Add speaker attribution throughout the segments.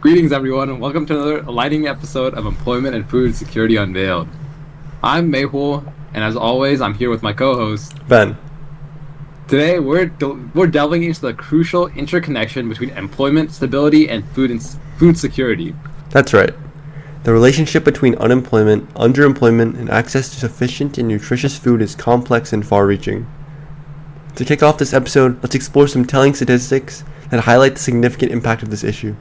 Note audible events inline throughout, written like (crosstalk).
Speaker 1: Greetings, everyone, and welcome to another lighting episode of Employment and Food Security Unveiled. I'm Mehul, and as always, I'm here with my co-host
Speaker 2: Ben.
Speaker 1: Today, we're del- we're delving into the crucial interconnection between employment stability and food and s- food security.
Speaker 2: That's right. The relationship between unemployment, underemployment, and access to sufficient and nutritious food is complex and far reaching. To kick off this episode, let's explore some telling statistics that highlight the significant impact of this issue.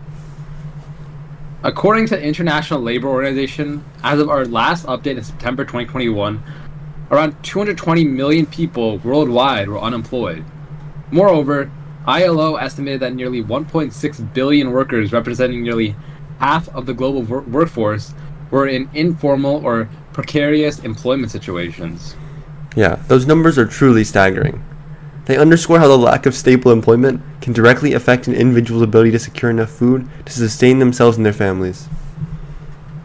Speaker 1: According to the International Labor Organization, as of our last update in September 2021, around 220 million people worldwide were unemployed. Moreover, ILO estimated that nearly 1.6 billion workers, representing nearly half of the global wor- workforce, were in informal or precarious employment situations.
Speaker 2: Yeah, those numbers are truly staggering. They underscore how the lack of stable employment can directly affect an individual's ability to secure enough food to sustain themselves and their families.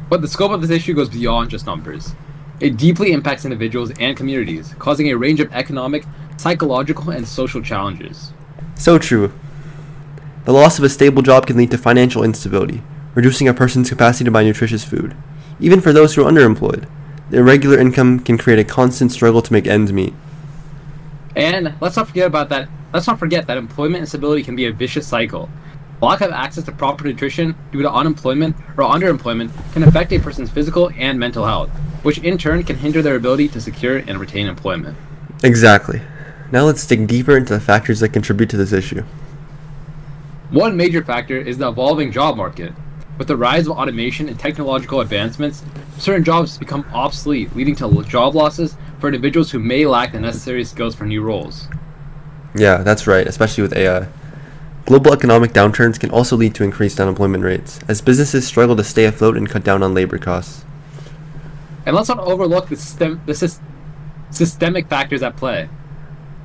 Speaker 1: But the scope of this issue goes beyond just numbers. It deeply impacts individuals and communities, causing a range of economic, psychological, and social challenges.
Speaker 2: So true. The loss of a stable job can lead to financial instability, reducing a person's capacity to buy nutritious food. Even for those who are underemployed, the irregular income can create a constant struggle to make ends meet.
Speaker 1: And let's not forget about that. Let's not forget that employment instability can be a vicious cycle. Lack of access to proper nutrition due to unemployment or underemployment can affect a person's physical and mental health, which in turn can hinder their ability to secure and retain employment.
Speaker 2: Exactly. Now let's dig deeper into the factors that contribute to this issue.
Speaker 1: One major factor is the evolving job market. With the rise of automation and technological advancements, certain jobs become obsolete, leading to job losses for individuals who may lack the necessary skills for new roles.
Speaker 2: Yeah, that's right, especially with AI. Global economic downturns can also lead to increased unemployment rates, as businesses struggle to stay afloat and cut down on labor costs.
Speaker 1: And let's not overlook the, system, the sys- systemic factors at play.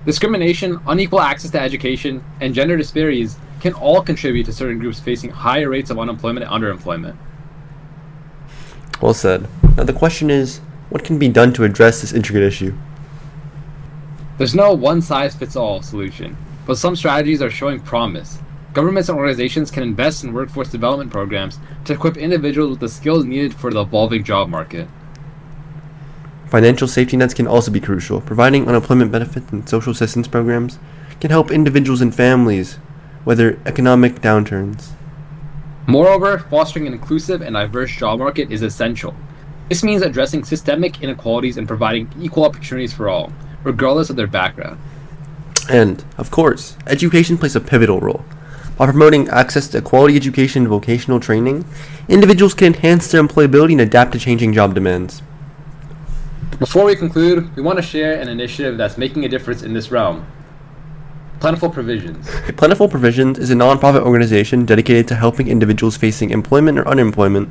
Speaker 1: Discrimination, unequal access to education, and gender disparities can all contribute to certain groups facing higher rates of unemployment and underemployment.
Speaker 2: Well said. Now the question is, what can be done to address this intricate issue?
Speaker 1: There's no one size fits all solution, but some strategies are showing promise. Governments and organizations can invest in workforce development programs to equip individuals with the skills needed for the evolving job market.
Speaker 2: Financial safety nets can also be crucial. Providing unemployment benefits and social assistance programs can help individuals and families weather economic downturns.
Speaker 1: Moreover, fostering an inclusive and diverse job market is essential. This means addressing systemic inequalities and providing equal opportunities for all, regardless of their background.
Speaker 2: And, of course, education plays a pivotal role. By promoting access to quality education and vocational training, individuals can enhance their employability and adapt to changing job demands.
Speaker 1: Before we conclude, we want to share an initiative that's making a difference in this realm. Plentiful Provisions. (laughs)
Speaker 2: Plentiful Provisions is a nonprofit organization dedicated to helping individuals facing employment or unemployment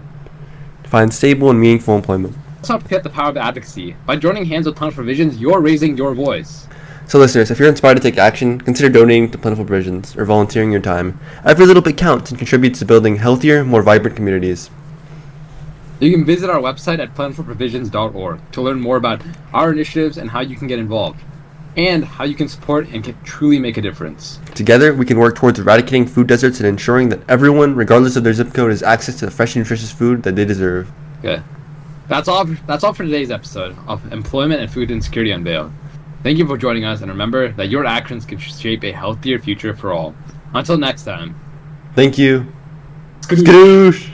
Speaker 2: find stable and meaningful employment.
Speaker 1: Let's not forget the power of advocacy. By joining hands with Plentiful Provisions, you're raising your voice.
Speaker 2: So, listeners, if you're inspired to take action, consider donating to Plentiful Provisions or volunteering your time. Every little bit counts and contributes to building healthier, more vibrant communities.
Speaker 1: You can visit our website at plentifulprovisions.org to learn more about our initiatives and how you can get involved, and how you can support and can truly make a difference.
Speaker 2: Together, we can work towards eradicating food deserts and ensuring that everyone, regardless of their zip code, has access to the fresh and nutritious food that they deserve.
Speaker 1: Okay. That's all that's all for today's episode of Employment and Food Insecurity Unveiled. Thank you for joining us and remember that your actions can shape a healthier future for all. Until next time.
Speaker 2: Thank you.
Speaker 1: Skadoosh.
Speaker 2: Skadoosh!